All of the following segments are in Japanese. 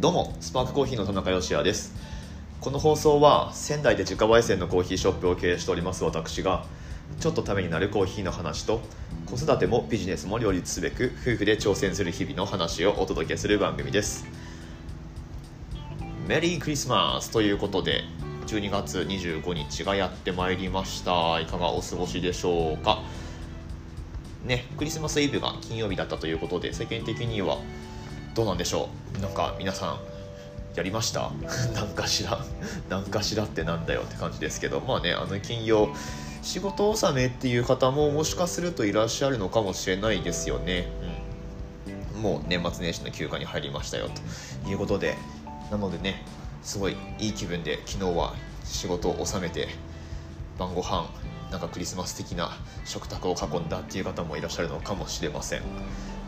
どうもスパークコーヒーの田中芳也です。この放送は仙台で自家焙煎のコーヒーショップを経営しております私がちょっとためになるコーヒーの話と子育てもビジネスも両立すべく夫婦で挑戦する日々の話をお届けする番組です。メリークリスマスということで12月25日がやってまいりました。いかがお過ごしでしょうか。ねクリスマスイブが金曜日だったということで世間的にはどうなんでしょう？なんか皆さんやりました？なんかしら？なんかしらってなんだよって感じですけど。まあねあの金曜仕事納めっていう方ももしかするといらっしゃるのかもしれないですよね、うん、もう年末年始の休暇に入りましたよということで。なのでねすごいいい気分で昨日は仕事を納めて晩ご飯なんかクリスマス的な食卓を囲んだっていう方もいらっしゃるのかもしれません。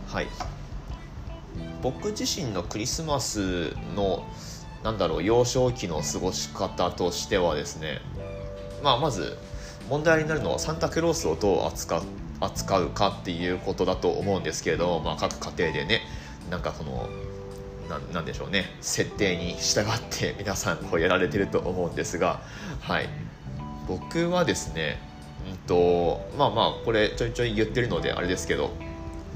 はい。僕自身のクリスマスのなんだろう幼少期の過ごし方としてはですねまあまず問題になるのはサンタクロースをどう扱う扱うかっていうことだと思うんですけれど、まあ、各家庭でねなんかそのなんでしょうね設定に従って 皆さんこうやられてると思うんですがはい。僕はですねうんとまあまあこれちょいちょい言ってるのであれですけど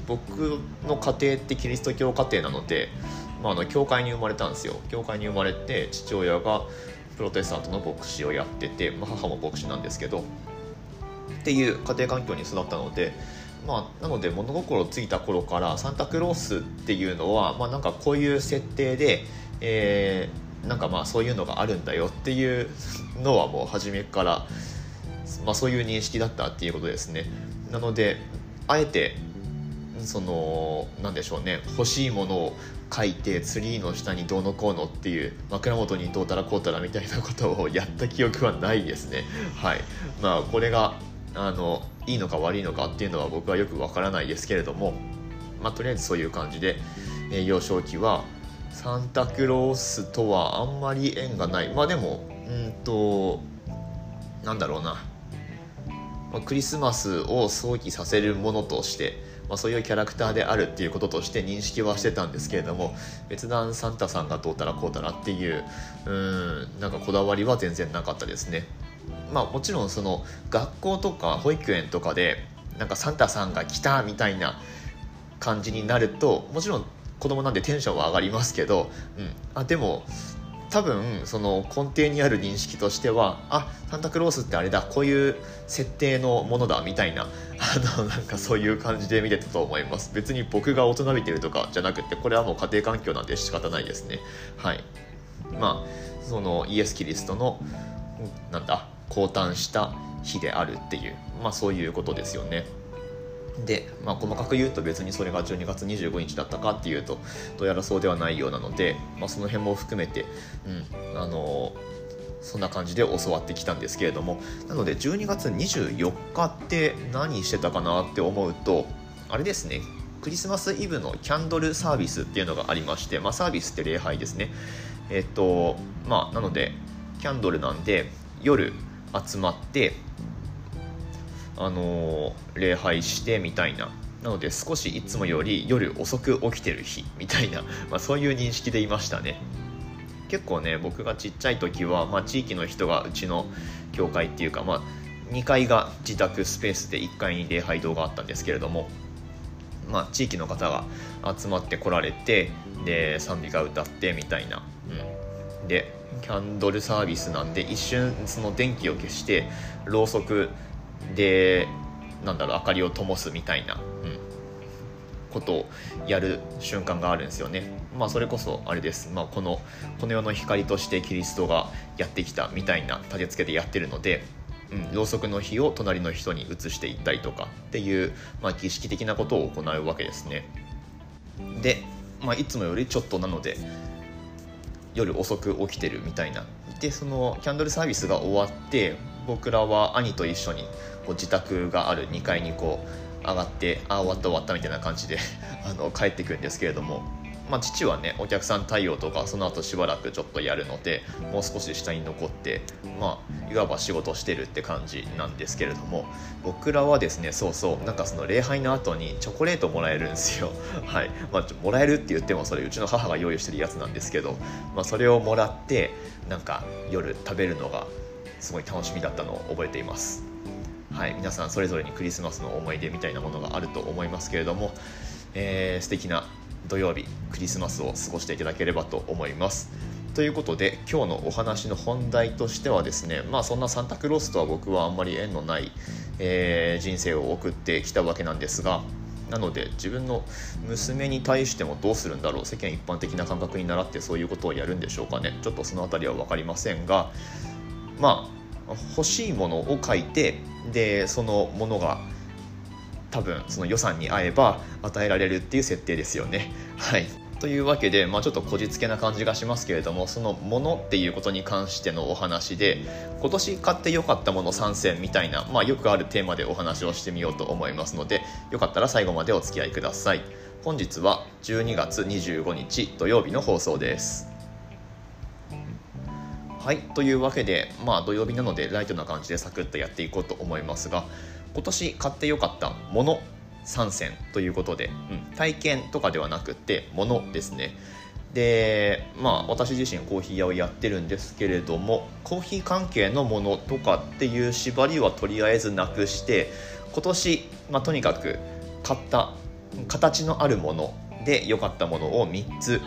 僕の家庭ってキリスト教家庭なので、まあ、あの教会に生まれたんですよ。教会に生まれて父親がプロテスタントの牧師をやってて、まあ、母も牧師なんですけどっていう家庭環境に育ったのでまあ、なので物心ついた頃からサンタクロースっていうのは、まあ、なんかこういう設定で、えー、なんかまあそういうのがあるんだよっていうのはもう初めから、まあ、そういう認識だったっていうことですね。なのであえてそのなんでしょうね欲しいものを書いてツリーの下にどうのこうのっていう枕元にどうたらこうたらみたいなことをやった記憶はないですね。はい。まあこれがあのいいのか悪いのかっていうのは僕はよくわからないですけれどもまあとりあえずそういう感じで、えー、幼少期はサンタクロースとはあんまり縁がない。まあでもうんとなんだろうな、まあ、クリスマスを想起させるものとしてまあ、そういうキャラクターであるっていうこととして認識はしてたんですけれども別段サンタさんがどうたらこうたらっていううんなんかこだわりは全然なかったですね。まあもちろんその学校とか保育園とかでなんかサンタさんが来たみたいな感じになるともちろん子供なんでテンションは上がりますけど、うん、あでも多分その根底にある認識としてはあサンタクロースってあれだこういう設定のものだみたいなあのなんかそういう感じで見てたと思います。別に僕が大人びてるとかじゃなくてこれはもう家庭環境なんで仕方ないですね。はい。まあそのイエス・キリストのなんだ降誕した日であるっていうまあそういうことですよね。で、まあ、細かく言うと別にそれが12月25日だったかっていうとどうやらそうではないようなので、まあ、その辺も含めて、うん、あのそんな感じで教わってきたんですけれどもなので12月24日って何してたかなって思うとあれですねクリスマスイブのキャンドルサービスっていうのがありまして、まあ、サービスって礼拝ですね。えっとまあなのでキャンドルなんで夜集まってあの礼拝してみたいな。なので少しいつもより夜遅く起きてる日みたいな、まあ、そういう認識でいましたね。結構ね僕がちっちゃい時は、まあ、地域の人がうちの教会っていうか、まあ、2階が自宅スペースで1階に礼拝堂があったんですけれども、まあ、地域の方が集まってこられてで賛美歌歌ってみたいな、うん、でキャンドルサービスなんで一瞬その電気を消してろうそくでなんだろう明かりを灯すみたいな、うん、ことをやる瞬間があるんですよね。まあそれこそあれです、まあ、このこの世の光としてキリストがやってきたみたいな立て付けでやってるので、うん、ろうそくの火を隣の人に移していったりとかっていう、まあ、儀式的なことを行うわけですね。で、まあ、いつもよりちょっとなので夜遅く起きてるみたいなでそのキャンドルサービスが終わって僕らは兄と一緒にこう自宅がある2階にこう上がってああ終わった終わったみたいな感じで あの帰ってくるんですけれどもまあ、父はねお客さん対応とかその後しばらくちょっとやるのでもう少し下に残ってまあいわば仕事してるって感じなんですけれども僕らはですねそうそうなんかその礼拝の後にチョコレートもらえるんですよ。はい。まあもらえるって言ってもそれうちの母が用意してるやつなんですけど、まあ、それをもらってなんか夜食べるのがすごい楽しみだったのを覚えています。はい皆さんそれぞれにクリスマスの思い出みたいなものがあると思いますけれども、えー、素敵な土曜日クリスマスを過ごしていただければと思います。ということで今日のお話の本題としてはですねまあそんなサンタクロースとは僕はあんまり縁のない、えー、人生を送ってきたわけなんですがなので自分の娘に対してもどうするんだろう世間一般的な感覚に倣ってそういうことをやるんでしょうかね。ちょっとその辺りは分かりませんがまあ欲しいものを書いてでそのものが多分その予算に合えば与えられるっていう設定ですよね。はい。というわけで、まあ、ちょっとこじつけな感じがしますけれどもそのものっていうことに関してのお話で今年買ってよかったもの3選みたいな、まあ、よくあるテーマでお話をしてみようと思いますのでよかったら最後までお付き合いください。本日は12月25日土曜日の放送です。はいというわけでまあ土曜日なのでライトな感じでサクッとやっていこうと思いますが今年買ってよかったもの3選ということで、うん、体験とかではなくてものですね。でまあ私自身コーヒー屋をやってるんですけれどもコーヒー関係のものとかっていう縛りはとりあえずなくして今年、まあ、とにかく買った形のあるもので良かったものを3つ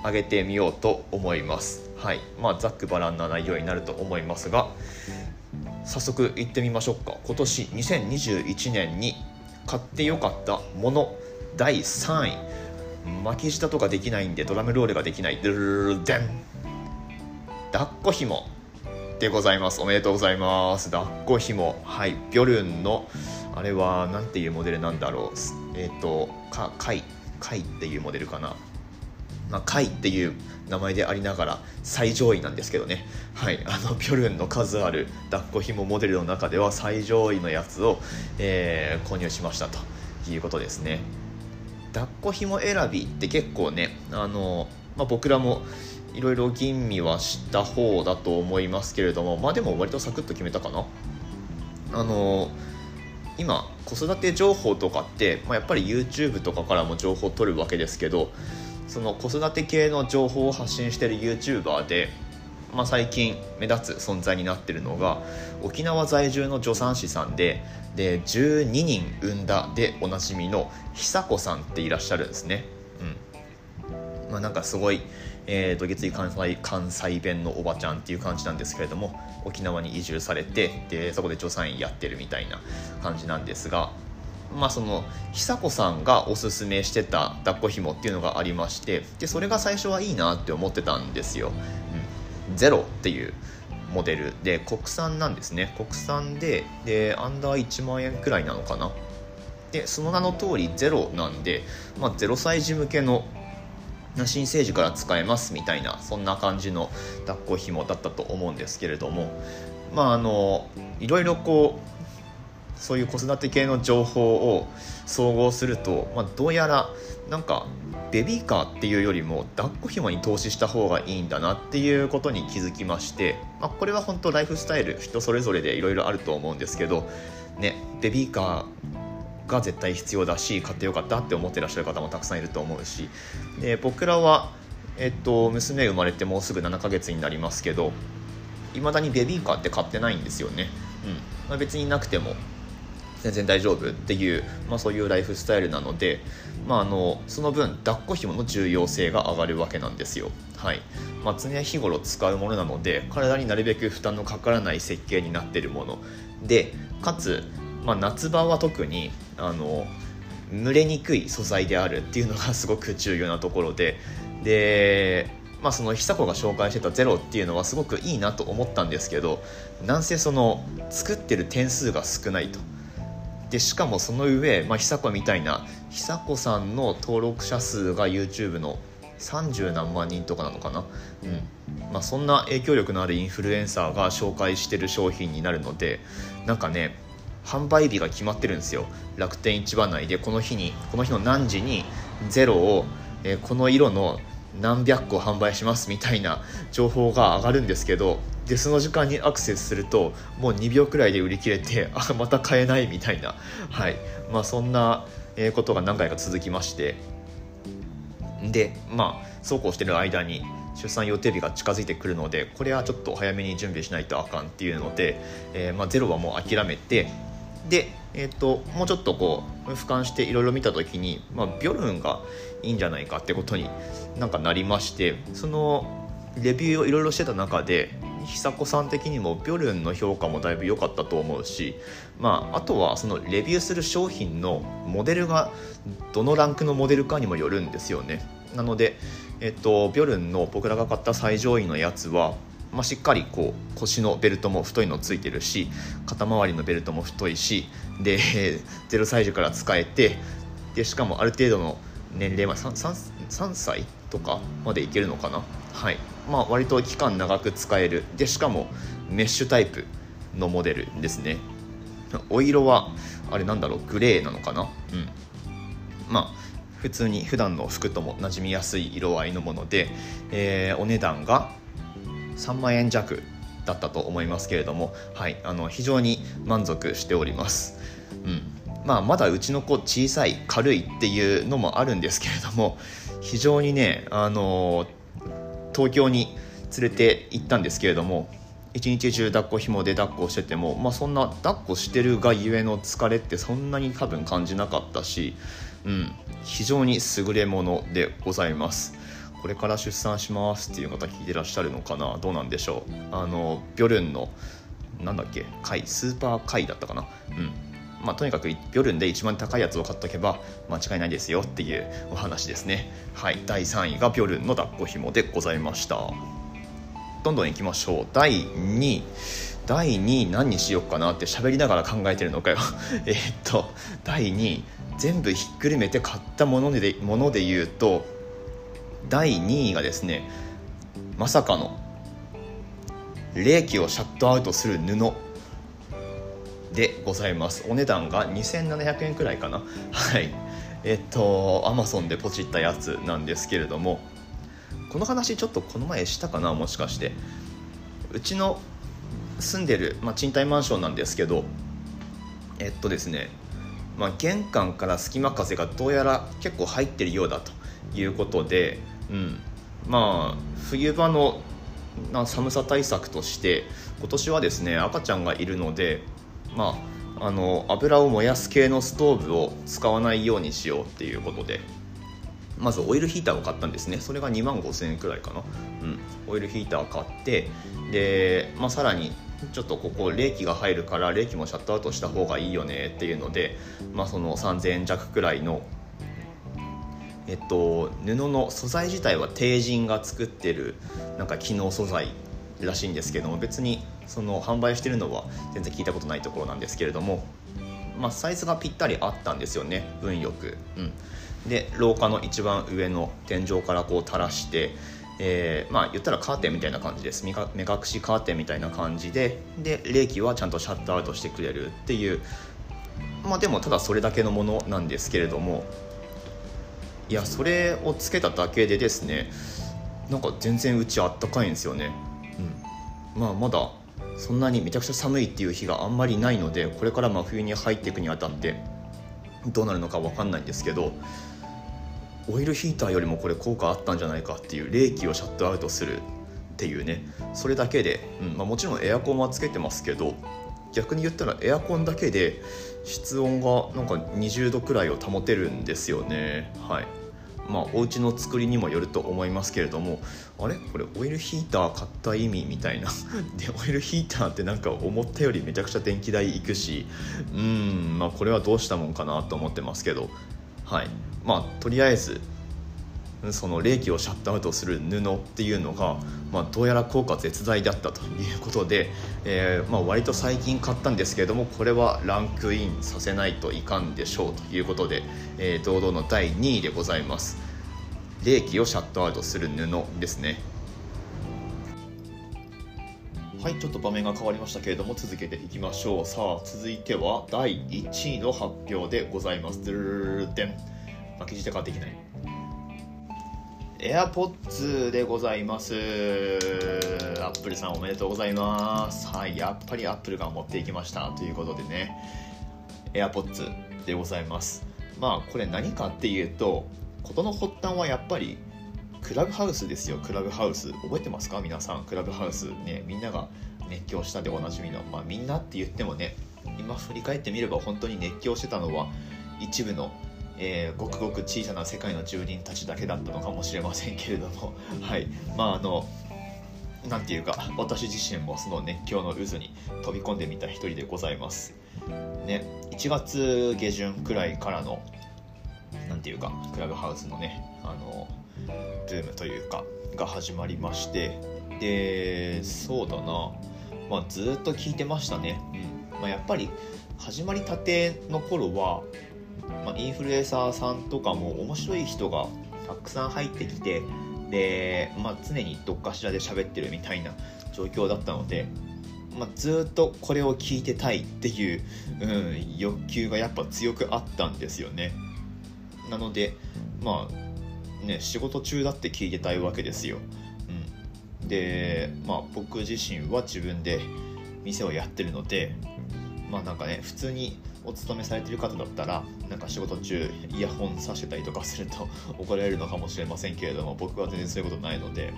挙げてみようと思います。はい。まあざっくばらんな内容になると思いますが早速行ってみましょうか。今年2021年に買ってよかったもの第3位。巻き舌とかできないんでドラムロールができない。ドゥルルデン抱っこひもでございますおめでとうございます抱っこひもはいビョルンのあれは何ていうモデルなんだろうえっ、ー、とかカイカイっていうモデルかなまあ、カイっていう名前でありながら最上位なんですけどね、はい、あのピョルンの数ある抱っこひもモデルの中では最上位のやつを、えー、購入しましたということですね。抱っこひも選びって結構ねあの、まあ、僕らもいろいろ吟味はした方だと思いますけれどもまあでも割とサクッと決めたかな。あの今子育て情報とかって、まあ、やっぱり YouTube とかからも情報を取るわけですけどその子育て系の情報を発信してる YouTuber で、まあ、最近目立つ存在になってるのが沖縄在住の助産師さんでで12人産んだでおなじみの久子さんっていらっしゃるんですね。うんまあ、なんかすごい、えー、どぎつい関西関西弁のおばちゃんっていう感じなんですけれども沖縄に移住されてでそこで助産院やってるみたいな感じなんですがまあ、その久子さんがおすすめしてた抱っこひもっていうのがありましてでそれが最初はいいなって思ってたんですよ。うん、ゼロっていうモデルで国産なんですね。国産ででアンダー1万円くらいなのかな。でその名の通りゼロなんで、まあ、0歳児向けの新生児から使えますみたいなそんな感じの抱っこひもだったと思うんですけれどもまああのいろいろこうそういう子育て系の情報を総合すると、まあ、どうやらなんかベビーカーっていうよりも抱っこひもに投資した方がいいんだなっていうことに気づきまして、まあ、これは本当ライフスタイル人それぞれでいろいろあると思うんですけどねベビーカーが絶対必要だし買ってよかったって思ってらっしゃる方もたくさんいると思うしで僕らは、えっと、娘生まれてもうすぐ7ヶ月になりますけどいまだにベビーカーって買ってないんですよね。うんまあ、別になくても全然大丈夫っていう、まあ、そういうライフスタイルなので、まあ、あのその分抱っこ紐の重要性が上がるわけなんですよ。はいまあ、常日頃使うものなので体になるべく負担のかからない設計になっているものでかつ、まあ、夏場は特にあの蒸れにくい素材であるっていうのがすごく重要なところででまあ、その久子が紹介してたゼロっていうのはすごくいいなと思ったんですけどなんせその作ってる点数が少ないと。でしかもその上、まあ、久子みたいな久子さんの登録者数が YouTube の30何万人とかなのかな、うん。まあ、そんな影響力のあるインフルエンサーが紹介してる商品になるのでなんかね販売日が決まってるんですよ。楽天市場内でこの日にこの日の何時にゼロをえー、この色の何百個販売しますみたいな情報が上がるんですけどでその時間にアクセスするともう2秒くらいで売り切れて あまた買えないみたいな、はい。まあ、そんなことが何回か続きまして。でまあそうこうしてる間に出産予定日が近づいてくるのでこれはちょっと早めに準備しないとあかんっていうので、えー、まあ、ゼロはもう諦めてで、えーと、もうちょっとこう俯瞰していろいろ見た時に、まあ、ビョルンがいいんじゃないかってことになんかなりましてそのレビューをいろいろしてた中で久子さん的にもビョルンの評価もだいぶ良かったと思うし、まあ、あとはそのレビューする商品のモデルがどのランクのモデルかにもよるんですよね。なので、えっと、ビョルンの僕らが買った最上位のやつはまあ、しっかりこう腰のベルトも太いのついてるし肩周りのベルトも太いしで0歳児から使えてでしかもある程度の年齢、まあ3、3, 3歳とかまでいけるのかな。はい。まあ割と期間長く使える。でしかもメッシュタイプのモデルですね。お色はあれなんだろう？グレーなのかな？うん。まあ普通に普段の服とも馴染みやすい色合いのもので、えー、お値段が3万円弱だったと思いますけれども、はい、あの非常に満足しております。うん。まあ、まだうちの子小さい軽いっていうのもあるんですけれども非常にね、あの東京に連れて行ったんですけれども一日中抱っこ紐で抱っこしてても、まあ、そんな抱っこしてるがゆえの疲れってそんなに多分感じなかったし、うん、非常に優れものでございます。これから出産しますっていう方聞いてらっしゃるのかな？どうなんでしょう？あのビョルンのなんだっけ？貝スーパー貝だったかな？うん。まあ、とにかくビョルンで一番高いやつを買っとけば間違いないですよっていうお話ですね。はい。第3位がビョルンの抱っこ紐でございました。どんどんいきましょう。第2位。第2位何にしようかなって喋りながら考えてるのかよ。えっと第2位。全部ひっくるめて買ったものでもので言うと第2位がですねまさかの冷気をシャットアウトする布。でございます。お値段が2700円くらいかな。はい。えっとアマゾンでポチったやつなんですけれどもこの話ちょっとこの前したかなもしかして。うちの住んでる、まあ、賃貸マンションなんですけどえっとですね、まあ、玄関から隙間風がどうやら結構入ってるようだということで、うん、まあ冬場の寒さ対策として今年はですね赤ちゃんがいるのでまああの油を燃やす系のストーブを使わないようにしようっていうことでまずオイルヒーターを買ったんですね。それが2万5000円くらいかな、うん、オイルヒーターを買ってで、まあ、さらにちょっとここ冷気が入るから冷気もシャットアウトした方がいいよねっていうので、まあ、その3000円弱くらいのえっと、布の素材自体は帝人が作ってるなんか機能素材らしいんですけども別にその販売してるのは全然聞いたことないところなんですけれども、まあ、サイズがぴったりあったんですよね運よく、うん、で廊下の一番上の天井からこう垂らしてえー、まあ言ったらカーテンみたいな感じです。目隠しカーテンみたいな感じでで冷気はちゃんとシャットアウトしてくれるっていう。まあでもただそれだけのものなんですけれどもいやそれをつけただけでですねなんか全然うちあったかいんですよね、うん、まあまだそんなにめちゃくちゃ寒いっていう日があんまりないのでこれから真冬に入っていくにあたってどうなるのか分かんないんですけどオイルヒーターよりもこれ効果あったんじゃないかっていう冷気をシャットアウトするっていうねそれだけで、うんまあ、もちろんエアコンはつけてますけど逆に言ったらエアコンだけで室温がなんか20度くらいを保てるんですよね。はい。まあ、お家の作りにもよると思いますけれどもあれ？これオイルヒーター買った意味みたいな。でオイルヒーターってなんか思ったよりめちゃくちゃ電気代いくしうんまあこれはどうしたもんかなと思ってますけど。はい。まあとりあえずその冷気をシャットアウトする布っていうのが、まあ、どうやら効果絶大だったということで、えーまあ、割と最近買ったんですけれどもこれはランクインさせないといかんでしょうということで、えー、堂々の第2位でございます。冷気をシャットアウトする布ですね。はいちょっと場面が変わりましたけれども続けていきましょう。さあ続いては第1位の発表でございます。ドゥルルル巻き舌ができない AirPods でございます。アップルさんおめでとうございます。はい、やっぱりアップルが持っていきましたということでね、AirPods でございます。まあこれ何かっていうと、事の発端はやっぱりクラブハウスですよ、クラブハウス。覚えてますか？皆さん、クラブハウスね、みんなが熱狂したでおなじみの、まあみんなって言ってもね、今振り返ってみれば本当に熱狂してたのは一部のえー、ごくごく小さな世界の住人たちだけだったのかもしれませんけれども、はい、まああの、なんていうか、私自身もその熱狂の渦に飛び込んでみた一人でございます。ね、1月下旬くらいからの、なんていうか、クラブハウスのね、あの、ブームというか、が始まりまして、で、そうだな、まあ、ずっと聞いてましたね。うんまあ、やっぱり、始まりたての頃は、まあ、インフルエンサーさんとかも面白い人がたくさん入ってきてで、まあ、常にどっかしらで喋ってるみたいな状況だったので、まあ、ずっとこれを聞いてたいっていう、うん、欲求がやっぱ強くあったんですよね。なのでまあね仕事中だって聞いてたいわけですよ、うん、で、まあ、僕自身は自分で店をやってるのでまあなんかね普通にお勤めされてる方だったらなんか仕事中イヤホンさしてたりとかすると 怒られるのかもしれませんけれども僕は全然そういうことないので。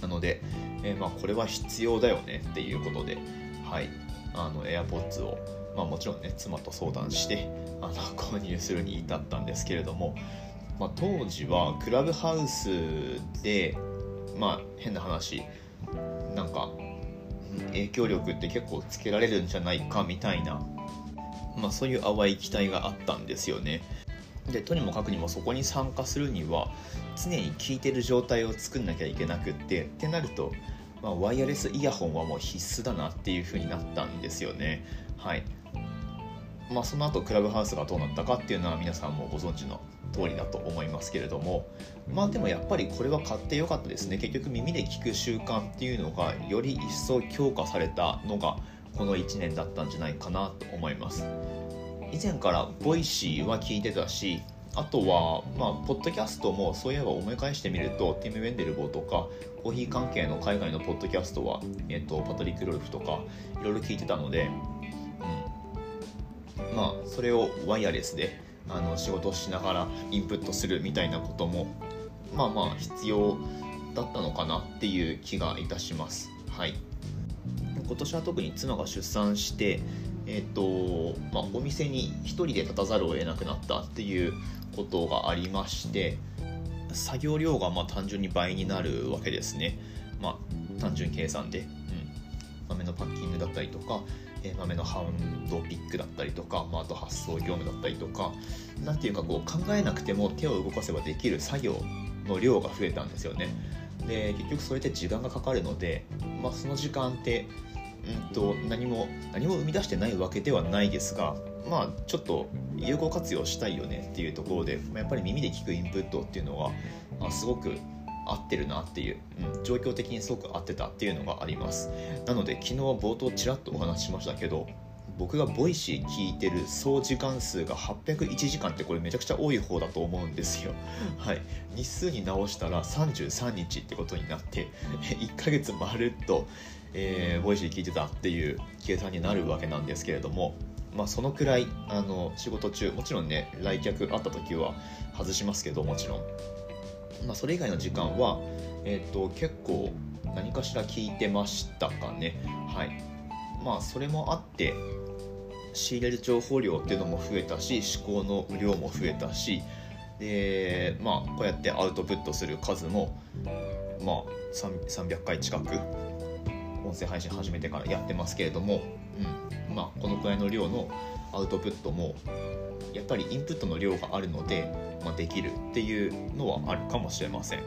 なので、えーまあこれは必要だよねっていうことではい。あの AirPods をまあもちろんね妻と相談してあの購入するに至ったんですけれども、まあ、当時はクラブハウスでまあ変な話なんか影響力って結構つけられるんじゃないかみたいなまあ、そういう淡い期待があったんですよね。でとにもかくにもそこに参加するには常に聴いてる状態を作んなきゃいけなくってってなると、まあ、ワイヤレスイヤホンはもう必須だなっていう風になったんですよね。はいまあ、その後クラブハウスがどうなったかっていうのは皆さんもご存知の通りだと思いますけれどもまあでもやっぱりこれは買ってよかったですね結局耳で聞く習慣っていうのがより一層強化されたのがこの1年だったんじゃないかなと思います以前からボイシーは聞いてたしあとはまあポッドキャストもそういえば思い返してみるとティム・ウェンデルボーとかコーヒー関係の海外のポッドキャストは、えっとパトリック・ロルフとかいろいろ聞いてたので、うん、まあそれをワイヤレスであの仕事をしながらインプットするみたいなこともまあまあ必要だったのかなっていう気がいたします。はい。今年は特に妻が出産してえーとまあ、お店に1人で立たざるを得なくなったっていうことがありまして作業量がま単純に倍になるわけですね、まあ、単純計算で、うん、豆のパッキングだったりとか、えー、豆のハウンドピックだったりとか、まあ、あと発送業務だったりとか何ていうかこう考えなくても手を動かせばできる作業の量が増えたんですよね。で結局それって時間がかかるので、まあ、その時間ってうんと何も何も生み出してないわけではないですがまあちょっと有効活用したいよねっていうところでやっぱり耳で聞くインプットっていうのは、まあ、すごく合ってるなっていう、うん、状況的にすごく合ってたっていうのがありますなので昨日冒頭ちらっとお話ししましたけど僕がボイシー聞いてる総時間数が801時間ってこれめちゃくちゃ多い方だと思うんですよ。はい。日数に直したら33日ってことになって、1ヶ月まるっと、えー、ボイシー聞いてたっていう計算になるわけなんですけれども、まあそのくらい、あの、仕事中、もちろんね、来客あった時は外しますけど、もちろん。まあそれ以外の時間は、えっ、ー、と、結構何かしら聞いてましたかね。はい。まあそれもあって、仕入れる情報量っていうのも増えたし思考の量も増えたしでまあこうやってアウトプットする数もまあ300回近く音声配信始めてからやってますけれども、うん。まあ、このくらいの量のアウトプットもやっぱりインプットの量があるので、まあ、できるっていうのはあるかもしれません、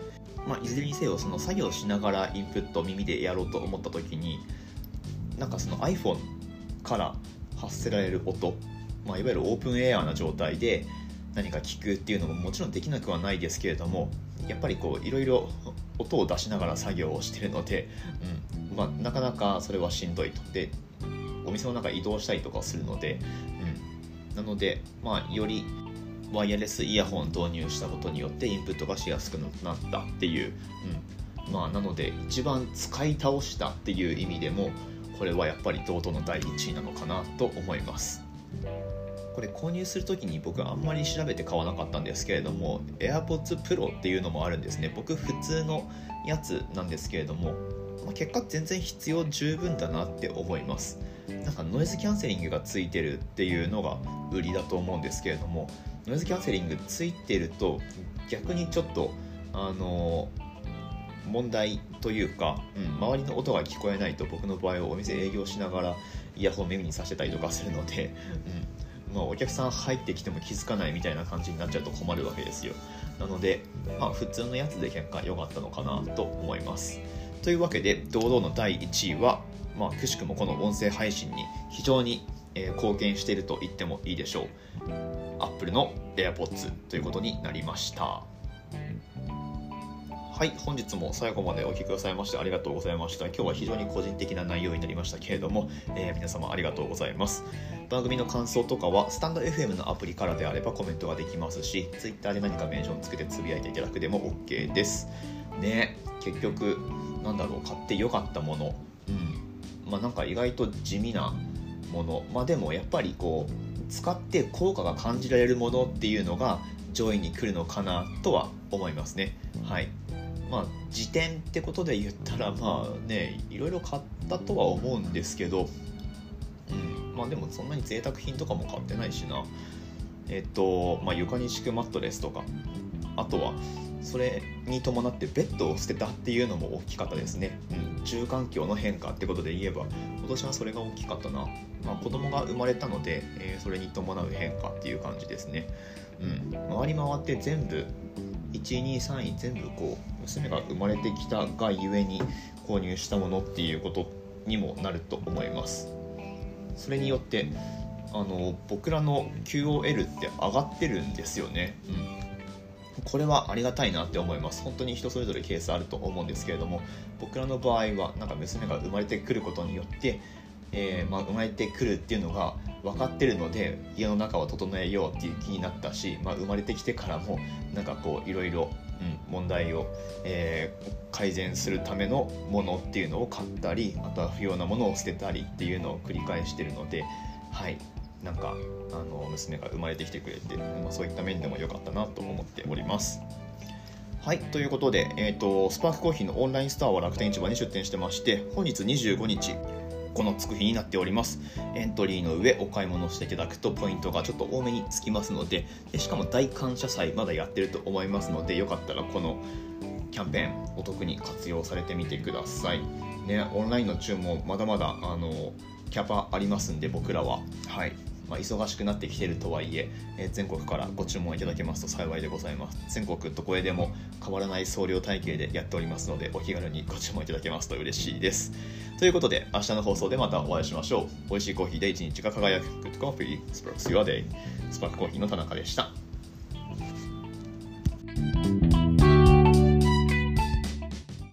まあ、いずれにせよその作業しながらインプットを耳でやろうと思った時になんかその iPhone から発せられる音、まあ、いわゆるオープンエアーな状態で何か聞くっていうのももちろんできなくはないですけれどもやっぱりこういろいろ音を出しながら作業をしてるので、うん。まあ、なかなかそれはしんどいと。でお店の中移動したりとかするので、うん、なので、まあ、よりワイヤレスイヤホン導入したことによってインプットがしやすくなったっていう、うん。まあ、なので一番使い倒したっていう意味でもこれはやっぱり堂々の第1位なのかなと思います。これ購入する時に僕あんまり調べて買わなかったんですけれども AirPods Pro っていうのもあるんですね。僕普通のやつなんですけれども、まあ、結果全然必要十分だなって思います。なんかノイズキャンセリングがついてるっていうのが売りだと思うんですけれどもノイズキャンセリングついてると逆にちょっとあの問題というか、うん、周りの音が聞こえないと僕の場合はお店営業しながらイヤホン耳にさせたりとかするので、うん。まあ、お客さん入ってきても気づかないみたいな感じになっちゃうと困るわけですよ。なので、まあ、普通のやつで結果良かったのかなと思います。というわけで堂々の第1位は、まあ、くしくもこの音声配信に非常にえ貢献していると言ってもいいでしょう。Apple の AirPods ということになりました。はい本日も最後までお聴きくださいましてありがとうございました。今日は非常に個人的な内容になりましたけれども、えー、皆様ありがとうございます。番組の感想とかはスタンド FM のアプリからであればコメントができますし Twitter で何かメンションつけてつぶやいていただくでも OK です。ね結局なんだろう買ってよかったもの。うん。まあなんか意外と地味なもの。まあでもやっぱりこう使って効果が感じられるものっていうのが上位に来るのかなとは思いますね。はい。まあ時点ってことで言ったらまあねいろいろ買ったとは思うんですけどうん。まあでもそんなに贅沢品とかも買ってないしな。えっとまあ床に敷くマットレスとかあとはそれに伴ってベッドを捨てたっていうのも大きかったですね、うん、住環境の変化ってことで言えば今年はそれが大きかったな、まあ、子供が生まれたので、えー、それに伴う変化っていう感じですね、うん、回り回って全部123位全部こう娘が生まれてきたがゆえに購入したものっていうことにもなると思います。それによってあの僕らの QOL って上がってるんですよね、うん。これはありがたいなって思います。本当に人それぞれケースあると思うんですけれども僕らの場合はなんか娘が生まれてくることによって、えー、まあ、生まれてくるっていうのが分かってるので家の中を整えようっていう気になったし、まあ、生まれてきてからもなんかこういろいろ問題を、えー、改善するためのものっていうのを買ったりあとは不要なものを捨てたりっていうのを繰り返してるのではいなんかあの娘が生まれてきてくれて、まあ、そういった面でも良かったなと思っております。はい、ということで、えーと、スパークコーヒーのオンラインストアは楽天市場に出店してまして本日25日このつく日になっております。エントリーの上お買い物していただくとポイントがちょっと多めにつきますのででしかも大感謝祭まだやってると思いますのでよかったらこのキャンペーンお得に活用されてみてください。ねオンラインの注文まだまだあのキャパありますんで僕らは。はい。まあ、忙しくなってきてるとはいええー、全国からご注文いただけますと幸いでございます。全国どこへでも変わらない送料体系でやっておりますのでお気軽にご注文いただけますと嬉しいです。ということで明日の放送でまたお会いしましょう。美味しいコーヒーで一日が輝く Good Coffee Sparks Your Day スパークコーヒーの田中でした。